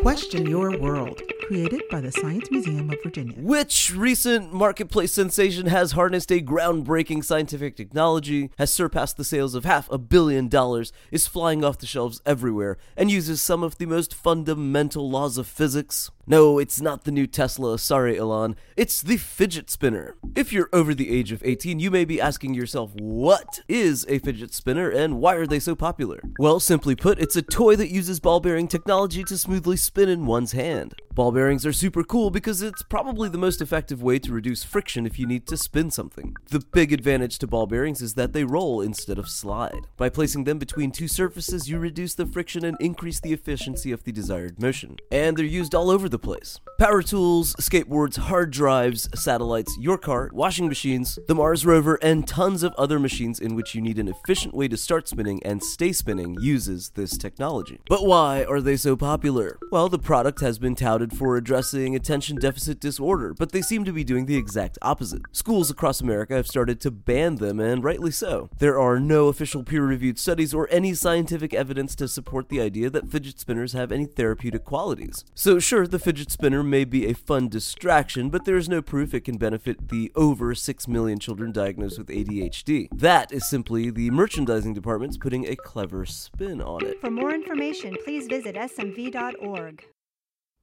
Question Your World, created by the Science Museum of Virginia. Which recent marketplace sensation has harnessed a groundbreaking scientific technology, has surpassed the sales of half a billion dollars, is flying off the shelves everywhere, and uses some of the most fundamental laws of physics? No, it's not the new Tesla, sorry Elon, it's the fidget spinner. If you're over the age of 18, you may be asking yourself, what is a fidget spinner and why are they so popular? Well, simply put, it's a toy that uses ball bearing technology to smoothly spin in one's hand. Ball bearings are super cool because it's probably the most effective way to reduce friction if you need to spin something. The big advantage to ball bearings is that they roll instead of slide. By placing them between two surfaces, you reduce the friction and increase the efficiency of the desired motion. And they're used all over the place. Power tools, skateboards, hard drives, satellites, your car, washing machines, the Mars rover, and tons of other machines in which you need an efficient way to start spinning and stay spinning uses this technology. But why are they so popular? Well, the product has been touted for addressing attention deficit disorder, but they seem to be doing the exact opposite. Schools across America have started to ban them, and rightly so. There are no official peer reviewed studies or any scientific evidence to support the idea that fidget spinners have any therapeutic qualities. So, sure, the fidget spinner may be a fun distraction, but there is no proof it can benefit the over 6 million children diagnosed with ADHD. That is simply the merchandising department's putting a clever spin on it. For more information, please visit smv.org.